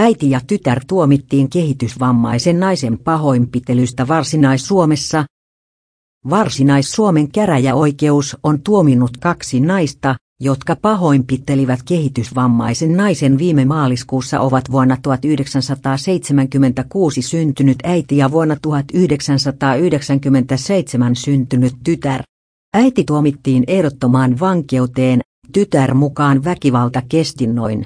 Äiti ja tytär tuomittiin kehitysvammaisen naisen pahoinpitelystä Varsinais-Suomessa. Varsinais-Suomen käräjäoikeus on tuominnut kaksi naista, jotka pahoinpittelivät kehitysvammaisen naisen viime maaliskuussa ovat vuonna 1976 syntynyt äiti ja vuonna 1997 syntynyt tytär. Äiti tuomittiin ehdottomaan vankeuteen, tytär mukaan väkivalta kesti noin